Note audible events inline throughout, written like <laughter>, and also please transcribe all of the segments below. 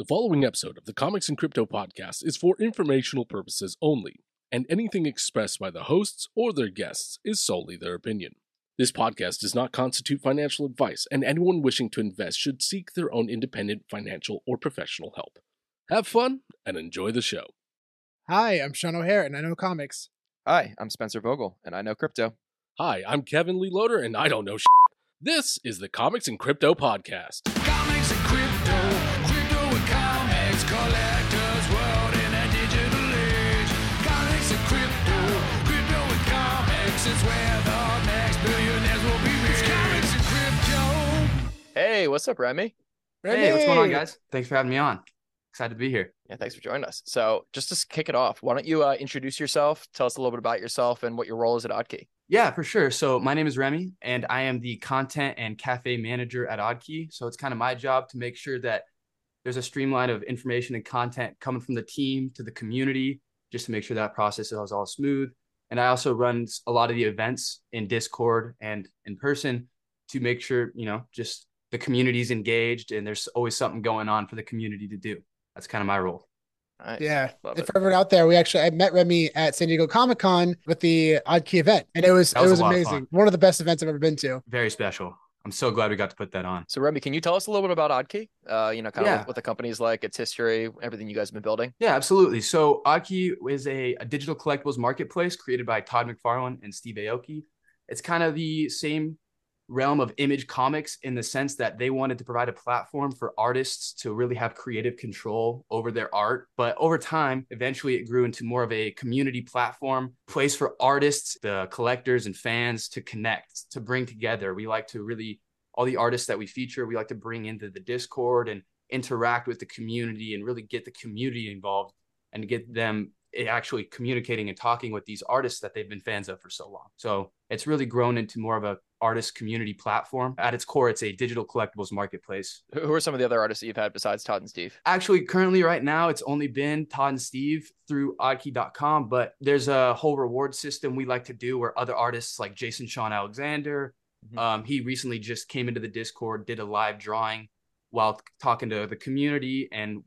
The following episode of the Comics and Crypto podcast is for informational purposes only, and anything expressed by the hosts or their guests is solely their opinion. This podcast does not constitute financial advice, and anyone wishing to invest should seek their own independent financial or professional help. Have fun and enjoy the show. Hi, I'm Sean O'Hare, and I know comics. Hi, I'm Spencer Vogel, and I know crypto. Hi, I'm Kevin Lee Loader, and I don't know shit. This is the Comics and Crypto podcast. Comics, where the next billionaires will be made. It's comics and crypto. Hey, what's up, Remy? Hey, what's going on, guys? Thanks for having me on. Excited to be here. Yeah, thanks for joining us. So, just to kick it off, why don't you uh, introduce yourself? Tell us a little bit about yourself and what your role is at Oddkey. Yeah, for sure. So my name is Remy, and I am the content and cafe manager at Oddkey. So it's kind of my job to make sure that there's a streamline of information and content coming from the team to the community, just to make sure that process is all smooth. And I also run a lot of the events in Discord and in person to make sure you know just the community's engaged and there's always something going on for the community to do. That's kind of my role. Nice. Yeah, Love and it. for everyone out there, we actually I met Remy at San Diego Comic Con with the Odd Key event, and it was, was it was lot of amazing. One of the best events I've ever been to. Very special. I'm so glad we got to put that on. So, Remy, can you tell us a little bit about Oddkey? Uh, you know, kind of Yeah. what, what the company's like, its history, everything you guys have been building. Yeah, absolutely. So Oddkey is a, a digital collectibles marketplace created by Todd McFarlane and Steve Aoki. It's kind of the same realm of image comics in the sense that they wanted to provide a platform for artists to really have creative control over their art. But over time, eventually it grew into more of a community platform, place for artists, the collectors and fans to connect, to bring together. We like to really all the artists that we feature, we like to bring into the Discord and interact with the community and really get the community involved and get them actually communicating and talking with these artists that they've been fans of for so long. So it's really grown into more of a artist community platform. At its core, it's a digital collectibles marketplace. Who are some of the other artists that you've had besides Todd and Steve? Actually, currently right now, it's only been Todd and Steve through oddkey.com, but there's a whole reward system we like to do where other artists like Jason Shawn Alexander, Mhm. um, he recently just came into the Discord, did a live drawing while talking to the community, and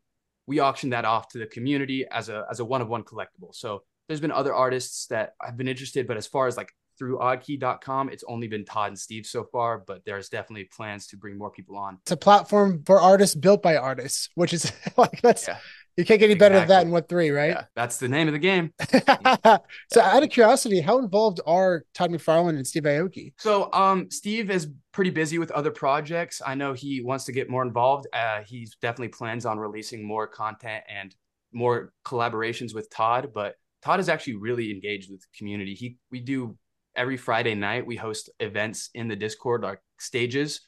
we auctioned that off to the community as a as a one of one collectible. So there's been other artists that have been interested, but as far as like through oddkey.com, it's only been Todd and Steve so far, but there's definitely plans to bring more people on. It's a platform for artists built by artists, which is <laughs> like that's Yeah. You can't get any better than that Exactly. in Web three, right? Yeah. That's the name of the game. <laughs> so, out of curiosity, how involved are Todd McFarlane and Steve Aoki? So, um, Steve is pretty busy with other projects. I know he wants to get more involved. Uh, he's definitely plans on releasing more content and more collaborations with Todd. But Todd is actually really engaged with the community. He we do every Friday night. We host events in the Discord, like stages,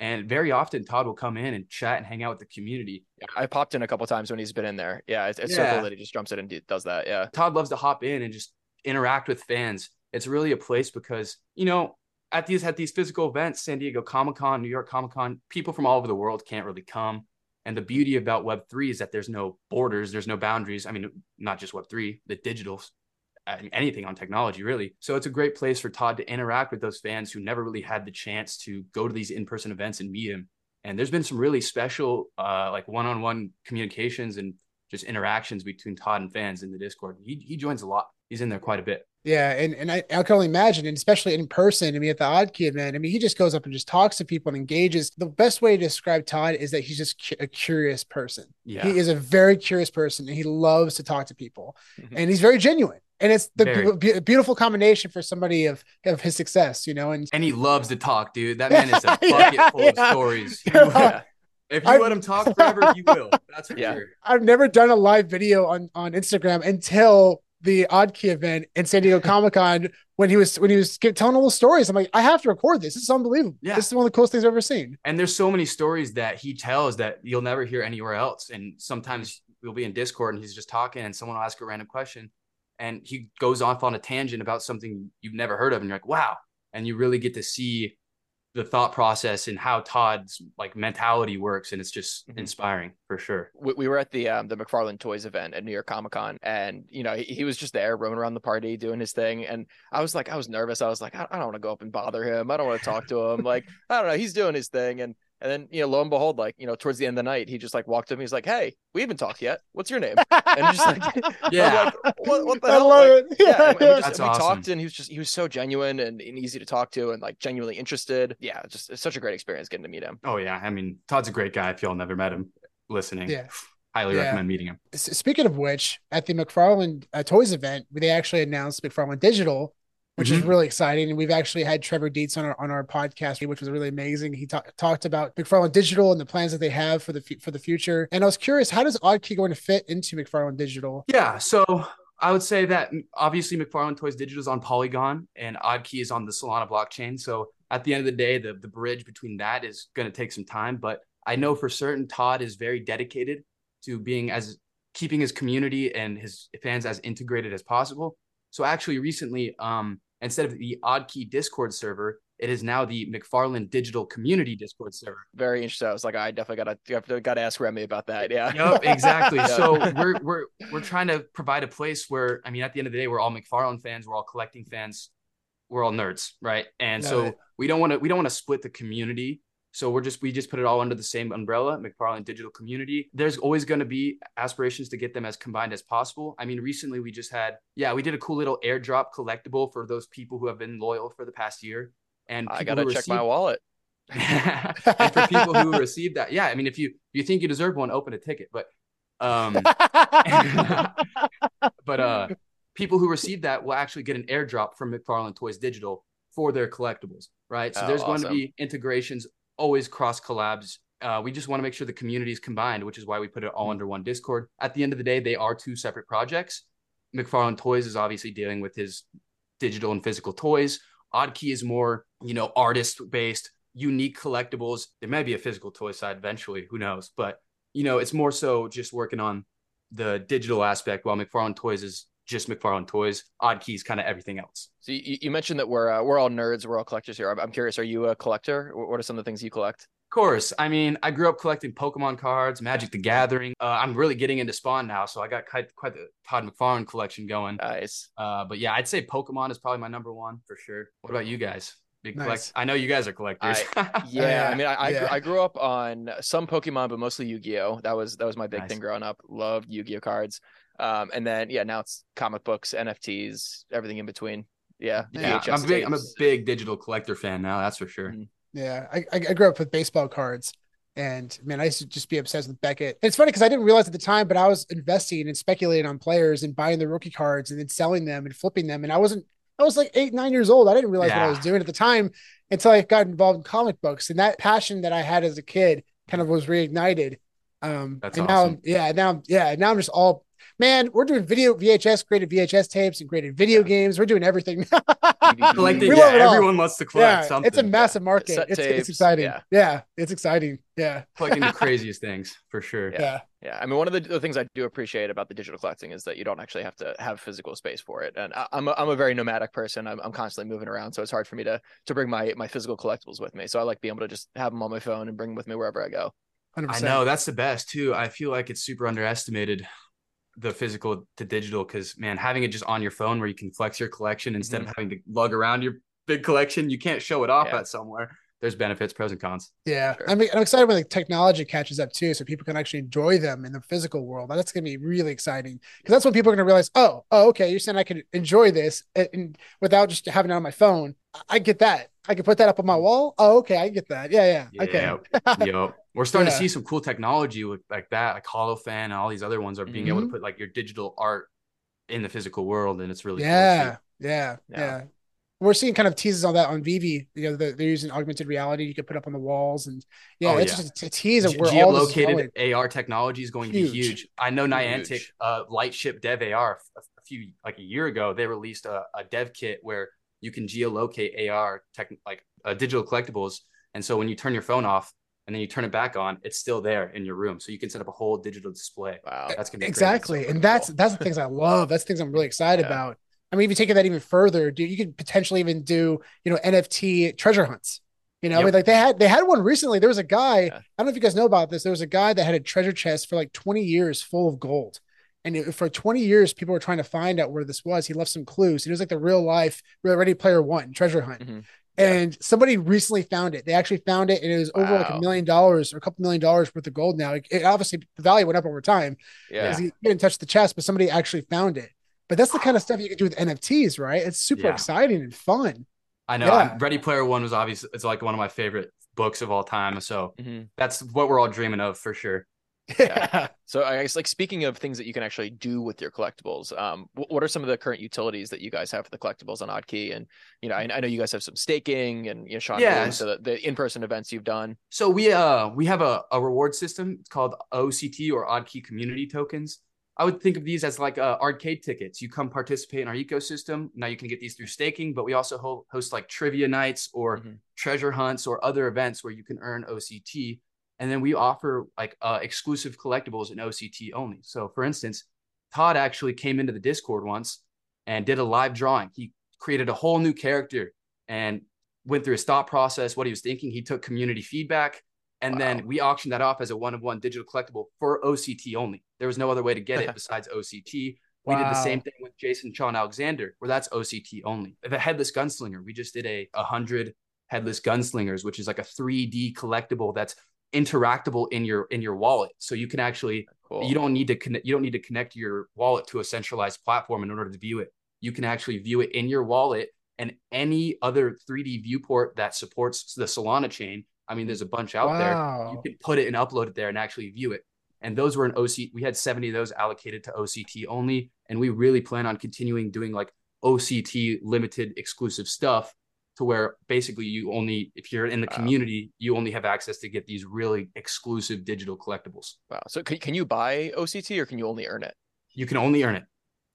and very often Todd will come in and chat and hang out with the community. I popped in a couple times when he's been in there. Yeah, it's, it's so cool that he just jumps in and does that. Yeah. Todd loves to hop in and just interact with fans. It's really a place because, you know, at these at these physical events, San Diego Comic Con, New York Comic Con, people from all over the world can't really come. And the beauty about Web three is that there's no borders, there's no boundaries. I mean, not just Web three, the digital, anything on technology really. So it's a great place for Todd to interact with those fans who never really had the chance to go to these in person events and meet him. And there's been some really special, uh, like one on one communications and just interactions between Todd and fans in the Discord. He he joins a lot. He's in there quite a bit. Yeah, and, and I, I can only imagine, and especially in person. I mean, at the Odd Key event, I mean, he just goes up and just talks to people and engages. The best way to describe Todd is that he's just cu- a curious person. Yeah. He is a very curious person, and he loves to talk to people, Mhm. and he's very genuine. And it's the Very. be- be- beautiful combination for somebody of of his success, you know. And and he loves to talk, dude. That man is a <laughs> bucket Yeah, full of stories. <laughs> Yeah. If you I- let him talk <laughs> forever, he will. That's for Yeah. sure. I've never done a live video on on Instagram until the Odd Key event in San Diego Comic Con when he was when he was telling all the stories. I'm like, I have to record this. This is unbelievable. Yeah. This is one of the coolest things I've ever seen. And there's so many stories that he tells that you'll never hear anywhere else. And sometimes we'll be in Discord and he's just talking and someone will ask a random question and he goes off on a tangent about something you've never heard of and you're like, wow. And you really get to see the thought process and how Todd's like mentality works. And it's just Mhm. inspiring for sure. we, we were at the um the McFarlane Toys event at New York Comic Con, and you know he, he was just there roaming around the party doing his thing, and I was like, I was nervous. I was like, I, I don't want to go up and bother him. I don't want to talk to him. Like I don't know, he's doing his thing, and And then, you know, lo and behold, like, you know, towards the end of the night, he just like walked up and he's like, Hey, we haven't talked yet. What's your name? And just like, <laughs> Yeah. <laughs> Like, what, what the I hell? love Like, it. <laughs> yeah, and we, just, That's we awesome. talked and he was just he was so genuine and, and easy to talk to and like genuinely interested. Yeah, just it's such a great experience getting to meet him. Oh yeah, I mean Todd's a great guy. If y'all never met him, listening, Yeah. <sighs> highly Yeah. recommend meeting him. Speaking of which, at the McFarlane uh, Toys event, they actually announced McFarlane Digital, which is Mhm. really exciting. And we've actually had Trevor Dietz on our on our podcast, which was really amazing. He ta- talked about McFarlane Digital and the plans that they have for the fu- for the future. And I was curious, how does Oddkey going to fit into McFarlane Digital? Yeah, so I would say that obviously McFarlane Toys Digital is on Polygon and Oddkey is on the Solana blockchain. So at the end of the day, the, the bridge between that is going to take some time. But I know for certain Todd is very dedicated to being as keeping his community and his fans as integrated as possible. So actually recently, um, instead of the Oddkey Discord server, it is now the McFarlane Digital Community Discord server. Very interesting. I was like, I definitely gotta gotta ask Remy about that. Yeah. Yep, exactly. <laughs> Yeah. So we're we're we're trying to provide a place where I mean, at the end of the day, we're all McFarlane fans, we're all collecting fans, we're all nerds, right? And Love so it. we don't want to we don't want to split the community. So we're just we just put it all under the same umbrella, McFarlane Digital Community. There's always going to be aspirations to get them as combined as possible. I mean, recently we just had yeah, we did a cool little airdrop collectible for those people who have been loyal for the past year. And I gotta check my wallet. <laughs> and for people who received that, yeah, I mean, if you you think you deserve one, open a ticket. But um, <laughs> but uh, people who receive that will actually get an airdrop from McFarlane Toys Digital for their collectibles, right? So Oh, there's going to be integrations, always cross collabs. Uh, we just want to make sure the community is combined, which is why we put it all under one Discord. At the end of the day, they are two separate projects. McFarlane Toys is obviously dealing with his digital and physical toys. Oddkey is more, you know, artist based, unique collectibles. There may be a physical toy side eventually, who knows? But you know, it's more so just working on the digital aspect, while McFarlane Toys is just McFarlane Toys. Odd Keys, kind of everything else. So you, you mentioned that we're uh, we're all nerds, we're all collectors here. I'm, I'm curious, are you a collector? What are some of the things you collect? Of course, I mean, I grew up collecting Pokemon cards, Magic the Gathering. Uh, I'm really getting into Spawn now, so I got quite, quite the Todd McFarlane collection going. Nice. Uh, but yeah, I'd say Pokemon is probably my number one for sure. What about you guys? Big Nice. collect. I know you guys are collectors. Yeah, <laughs> Yeah, I mean, I I, yeah. grew, I grew up on some Pokemon, but mostly Yu-Gi-Oh. That was that was my big Nice. thing growing up. Loved Yu-Gi-Oh cards. Um, and then yeah, now it's comic books, NFTs, everything in between. Yeah, yeah, I'm big. I'm a big digital collector fan now. That's for sure. Mhm. Yeah, I, I I grew up with baseball cards, and man, I used to just be obsessed with Beckett. And It's funny because I didn't realize at the time, but I was investing and speculating on players and buying the rookie cards and then selling them and flipping them. And I wasn't, I was like eight, nine years old. I didn't realize what I was doing at the time until I got involved in comic books. And that passion that I had as a kid kind of was reignited. Um, That's and now, awesome. I'm, yeah, now, yeah, now I'm just all. Man, we're doing video VHS, graded VHS tapes and graded video games. We're doing everything. <laughs> Collecting, We yeah, love it all. everyone wants to collect yeah, something. it's a massive market. Cassette It's, it's exciting. yeah. Yeah. it's exciting. Yeah, <laughs> collecting the craziest things for sure. yeah, Yeah, I mean, one of the, the things I do appreciate about the digital collecting is that you don't actually have to have physical space for it. And I, I'm a, I'm a very nomadic person. I'm, I'm constantly moving around, so it's hard for me to to bring my my physical collectibles with me. So I like being able to just have them on my phone and bring them with me wherever I go. hundred I know that's the best too. I feel like it's super underestimated the physical to digital because man, having it just on your phone where you can flex your collection instead of mm-hmm. having to lug around your big collection, you can't show it off Yeah. at somewhere. There's benefits, pros and cons. Yeah, Sure. I mean, I'm excited when the technology catches up too, so people can actually enjoy them in the physical world. That's going to be really exciting because that's when people are going to realize, oh, oh, okay, you're saying I can enjoy this and, and without just having it on my phone. I- I get that. I can put that up on my mm. wall. Oh, okay, I get that. Yeah, yeah. Okay. Yo, <laughs> we're starting Yeah. to see some cool technology with like that, like HoloFan and all these other ones are being able to put like your digital art in the physical world, and it's really cool yeah, yeah, Yeah. yeah. We're seeing kind of teases on that on VeVe. You know, they're, they're using augmented reality. You can put up on the walls, and yeah, Oh, it's yeah. just a tease of Ge- where all this is going. geolocated AR technology is going to be Huge. huge. I know Niantic, Huge. uh, Lightship Dev AR, a, a few like a year ago, they released a, a dev kit where you can geolocate AR tech, like uh, digital collectibles, and so when you turn your phone off and then you turn it back on, it's still there in your room, so you can set up a whole digital display. Wow. That's gonna be crazy. exactly So and pretty that's cool. that's the things i love that's the things i'm really excited Yeah. about i mean if you take it that even further dude you could potentially even do you know nft treasure hunts you know I mean, like they had they had one recently there was a guy Yeah. i don't know if you guys know about this there was a guy that had a treasure chest for like 20 years full of gold and it, for 20 years people were trying to find out where this was he left some clues it was like the real life real ready player one treasure hunt Mhm. And somebody recently found it. They actually found it, and it was over like a million dollars or a couple million dollars worth of gold. Now, it, it obviously the value went up over time Yeah. he didn't touch the chest, but somebody actually found it. But that's the kind of stuff you can do with NFTs, right? It's super Yeah. exciting and fun. I know. Yeah. Ready Player One was obviously it's like one of my favorite books of all time. So Mhm. that's what we're all dreaming of for sure. Yeah. <laughs> So I guess like speaking of things that you can actually do with your collectibles, um, wh- what are some of the current utilities that you guys have for the collectibles on Oddkey? And you know, I, I know you guys have some staking and you know, Sean, Yeah. so the, the in-person events you've done. So we uh we have a, a reward system. It's called OCT or Odd Key Community Tokens. I would think of these as like uh, arcade tickets. You come participate in our ecosystem. Now you can get these through staking, but we also ho- host like trivia nights or Mhm. treasure hunts or other events where you can earn OCT. And then we offer like uh, exclusive collectibles in OCT only. So for instance, Todd actually came into the Discord once and did a live drawing. He created a whole new character and went through his thought process, what he was thinking. He took community feedback, and Wow. then we auctioned that off as a one of one digital collectible for OCT only. There was no other way to get it besides <laughs> OCT. We did the same thing with Jason Shawn Alexander, where that's OCT only. The Headless Gunslinger, we just did a 100 Headless Gunslingers, which is like a 3D collectible that's interactable in your in your wallet. So you can actually Cool. you don't need to connect you don't need to connect your wallet to a centralized platform in order to view it. You can actually view it in your wallet and any other 3d viewport that supports the solana chain. I mean there's a bunch out there. You can put it and upload it there and actually view it. And those were an oc we had 70 of those allocated to oct only. And we really plan on continuing doing like oct limited exclusive stuff to where basically you only if you're in the Wow. community you only have access to get these really exclusive digital collectibles Wow. So can, can you buy OCT or can you only earn it? you can only earn it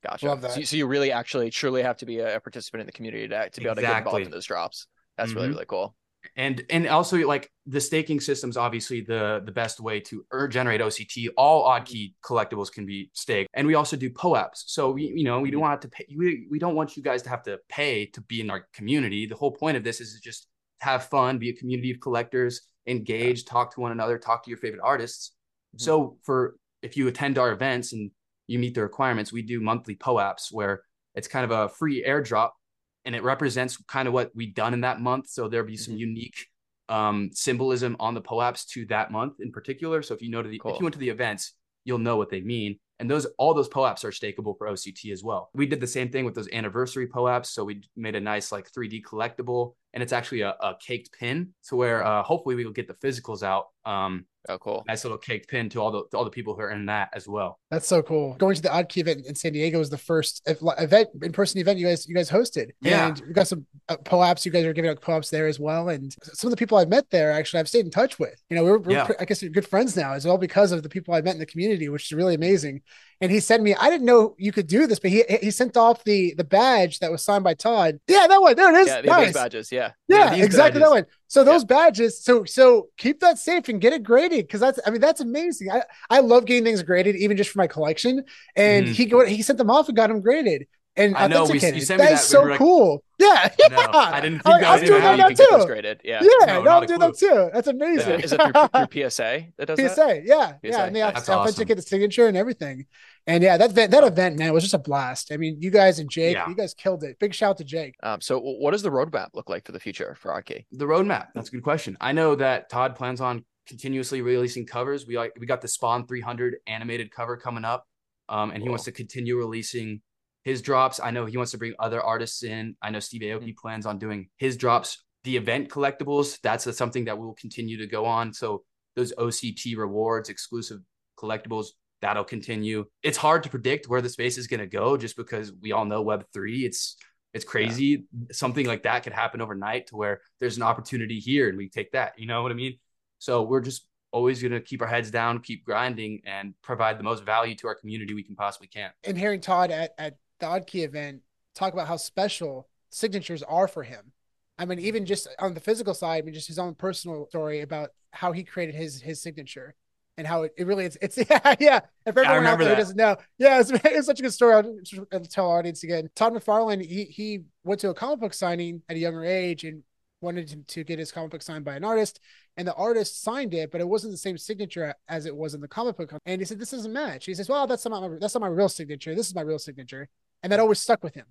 Gotcha. Love So, that. you- so you really actually truly have to be a, a participant in the community to, to be able to get involved in those drops. That's really Mhm. really cool. And and also like the staking system's obviously the the best way to earn, generate OCT. All odd key collectibles can be staked, and we also do POAPs. So we you know we don't want to pay. We, we don't want you guys to have to pay to be in our community. The whole point of this is just have fun, be a community of collectors, engage, talk to one another, talk to your favorite artists. Mhm. So for if you attend our events and you meet the requirements, we do monthly POAPs where it's kind of a free airdrop and it represents kind of what we've done in that month. So there'll be some Mhm. unique um, symbolism on the POAPs to that month in particular. So if you know to the Cool. if you went to the events, you'll know what they mean. And those all those POAPs are stakeable for OCT as well. We did the same thing with those anniversary POAPs. So we made a nice like 3D collectible, and it's actually a, a caked pin to where uh, hopefully we will get the physicals out. Um, Oh, cool. nice little caked pin to all the to all the people who are in that as well. That's so cool. Going to the Odd Key event in San Diego was the first event in person event you guys you guys hosted. Yeah. And we got some POAPs. You guys are giving out POAPs there as well. And some of the people I've met there actually I've stayed in touch with. You know, we're, we're Yeah. I guess we're good friends now as well because of the people I met in the community, which is really amazing. And he sent me, I didn't know you could do this, but he he sent off the the badge that was signed by Todd. Yeah, that one. There it is. Yeah, nice. badges. Yeah. Yeah, Yeah, exactly that one. So those badges, so so keep that safe and get it graded because that's I mean that's amazing. I I love getting things graded even just for my collection. And Mhm. he go he sent them off and got them graded and I know, we- you sent me that that is so we like- cool. Yeah, I yeah. know. I didn't think I- that I'm was doing didn't gonna that you now could get those too. graded. Yeah. Yeah, No, no, I'm a doing that too. That's amazing. Yeah. Is it through, through <laughs> PSA that does that? PSA, yeah, yeah, PSA, and they that's authenticate the signature and everything. And yeah, that event, that event, man, was just a blast. I mean, you guys and Jake, Yeah. you guys killed it. Big shout out to Jake. Um, so what does the roadmap look like for the future for Oddkey? the roadmap that's a good question i know that todd plans on continuously releasing covers we like we got the spawn 300 animated cover coming up um and he Cool. wants to continue releasing his drops. I know he wants to bring other artists in. I know steve aoki mm-hmm. plans on doing his drops. The event collectibles that's something that will continue to go on. So those oct rewards exclusive collectibles that'll continue. It's hard to predict where the space is going to go just because we all know web 3 it's it's crazy. Something like that could happen overnight to where there's an opportunity here and we take that. You know what i mean? So we're just always going to keep our heads down keep grinding and provide the most value to our community we can possibly can. And hearing Todd at, at the Odd Key event talk about how special signatures are for him. I mean, even just on the physical side, I mean, just his own personal story about how he created his his signature and how it, it really it's it's <laughs> yeah yeah. If everyone out there that. doesn't know, yeah, it's, <laughs> it's such a good story. I'll, I'll tell our audience again. Todd McFarlane he he went to a comic book signing at a younger age and wanted to, to get his comic book signed by an artist and the artist signed it, but it wasn't the same signature as it was in the comic book. And he said, "This doesn't match." He says, "Well, that's not my that's not my real signature. This is my real signature," and that always stuck with him.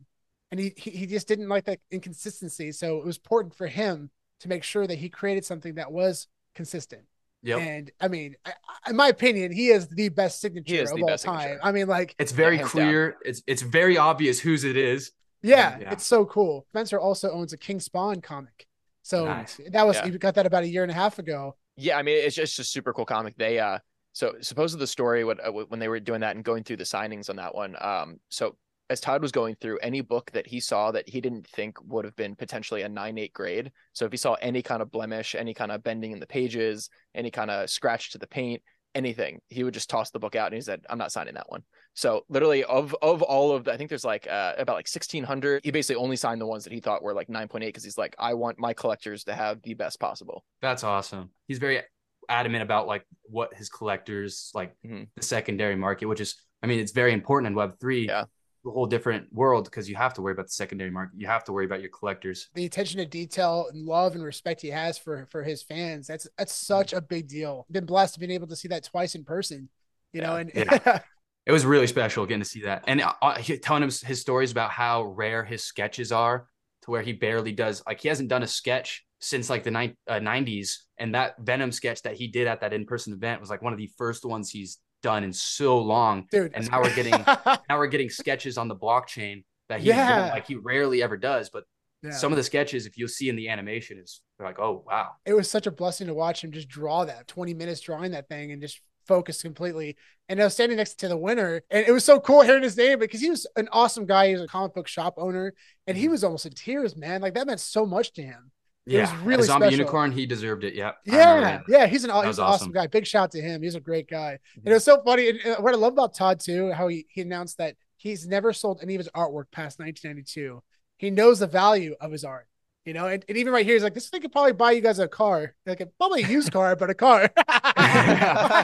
and he he he just didn't like that inconsistency. So it was important for him to make sure that he created something that was consistent. Yep. And I mean, I, I- in my opinion, he is the best signature of all time. signature. I mean, like, It's very hands down. clear. It's it's very obvious whose it is. yeah, Yeah. it's so cool. Spencer also owns a King Spawn comic. So Nice. that was Yeah. he got that about a year and a half ago. Yeah, I mean it's just a super cool comic. They uh so supposedly the story what uh, when they were doing that and going through the signings on that one. Um so as Todd was going through any book that he saw that he didn't think would have been potentially a 9-8 grade. So if he saw any kind of blemish, any kind of bending in the pages, any kind of scratch to the paint, anything, he would just toss the book out and he said, I'm not signing that one. So literally of of all of the, I think there's like uh, about like 1600. He basically only signed the ones that he thought were like 9.8 because he's like, I want my collectors to have the best possible. That's awesome. He's very adamant about like what his collectors like Mhm. the secondary market, which is I mean, it's very important in Web three. Yeah. A whole different world because you have to worry about the secondary market. You have to worry about your collectors. The attention to detail and love and respect he has for for his fans. That's that's such a big deal. Been blessed to being able to see that twice in person. You know, and Yeah. <laughs> It was really special getting to see that, and uh, telling him his stories about how rare his sketches are, to where he barely does. Like he hasn't done a sketch since like the ni- uh, 90s, and that Venom sketch that he did at that in-person event was like one of the first ones he's done in so long. dude. And now we're getting <laughs> now we're getting sketches on the blockchain that he Yeah. like he rarely ever does. But Yeah. some of the sketches, if you'll see in the animation, is like, oh wow, it was such a blessing to watch him just draw that 20 minutes drawing that thing and just focus completely. And I was standing next to the winner, and it was so cool hearing his name because he was an awesome guy. He was a comic book shop owner, and Mm-hmm. he was almost in tears, man. Like that meant so much to him. It yeah, was really zombie special. unicorn, he deserved it. Yeah, Yeah, yeah, he's an, he's an awesome awesome. guy. Big shout to him. He's a great guy. Mhm. And it was so funny. And what I love about Todd too, how he, he announced that he's never sold any of his artwork past 1992. He knows the value of his art, you know. And, and even right here, he's like, this thing could probably buy you guys a car, like a, probably a used car, but a car. <laughs>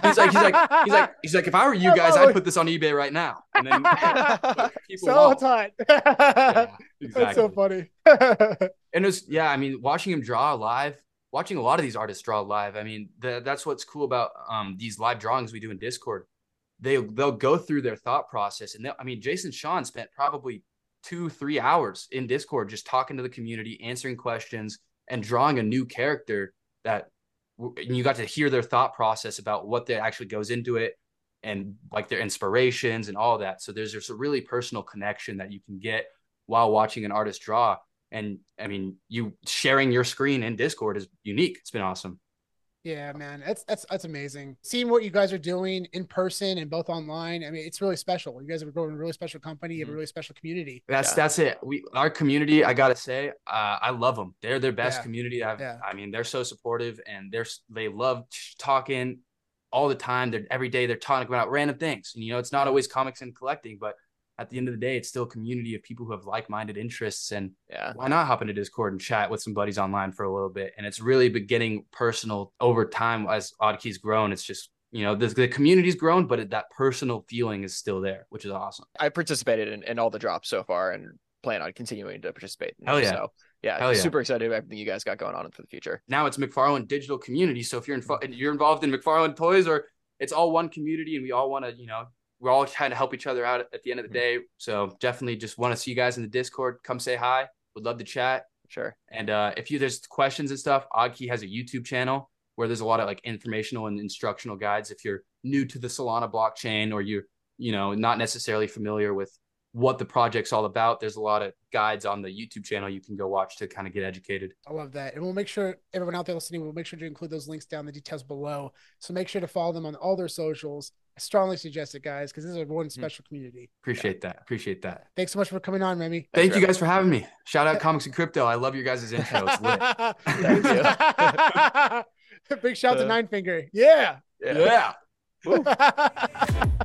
he's like, he's like, he's like, he's like, if I were you guys. I'd put this on eBay right now. And then <laughs> people so. Todd. Yeah, <laughs> That's so funny. and it was yeah i mean watching him draw live watching a lot of these artists draw live i mean the, that's what's cool about um these live drawings we do in discord they they'll go through their thought process and i mean jason shawn spent probably two three hours in discord just talking to the community answering questions and drawing a new character that you got to hear their thought process about what that actually goes into it and like their inspirations and all that so there's there's a really personal connection that you can get while watching an artist draw and I mean, you sharing your screen in Discord is unique. It's been awesome. Yeah, man, that's that's that's amazing. Seeing what you guys are doing in person and both online, I mean, it's really special. You guys are growing a really special company. You have a Mhm. really special community. That's Yeah. that's it. We our community. I gotta say, uh, I love them. They're their best Yeah. community. I've, Yeah. I mean, they're so supportive and they're they love talking all the time. They're every day they're talking about random things. And you know, it's not always comics and collecting, but at the end of the day, it's still a community of people who have like minded interests and Yeah. why not hop into Discord and chat with some buddies online for a little bit? And it's really been getting personal over time as Oddkey's grown. It's just, you know, the, the community's grown, but it, that personal feeling is still there, which is awesome. I participated in, in all the drops so far and plan on continuing to participate. in Hell yeah. So yeah, Hell yeah. super excited about everything you guys got going on for the future. Now it's McFarlane digital community. So if you're in, you're involved in McFarlane toys or it's all one community and we all want to, you know, we're all trying to help each other out at the end of the day. So definitely just want to see you guys in the Discord. Come say hi. Would love to chat. Sure. And uh, if you there's questions and stuff, Oddkey has a YouTube channel where there's a lot of like informational and instructional guides. If you're new to the Solana blockchain or you're you know not necessarily familiar with what the project's all about, there's a lot of guides on the YouTube channel you can go watch to kind of get educated. I love that. And we'll make sure everyone out there listening, we'll make sure to include those links down in the details below. So make sure to follow them on all their socials. I strongly suggest it, guys, because this is a one special community. Appreciate that. Appreciate that. Thanks so much for coming on, Remy. Thank you Remy. guys for having me. Shout out <laughs> Comics and Crypto. I love your guys' <laughs> intro. It's lit. Thank <laughs> Big shout out to Uh, Nine Finger. Yeah. yeah. yeah.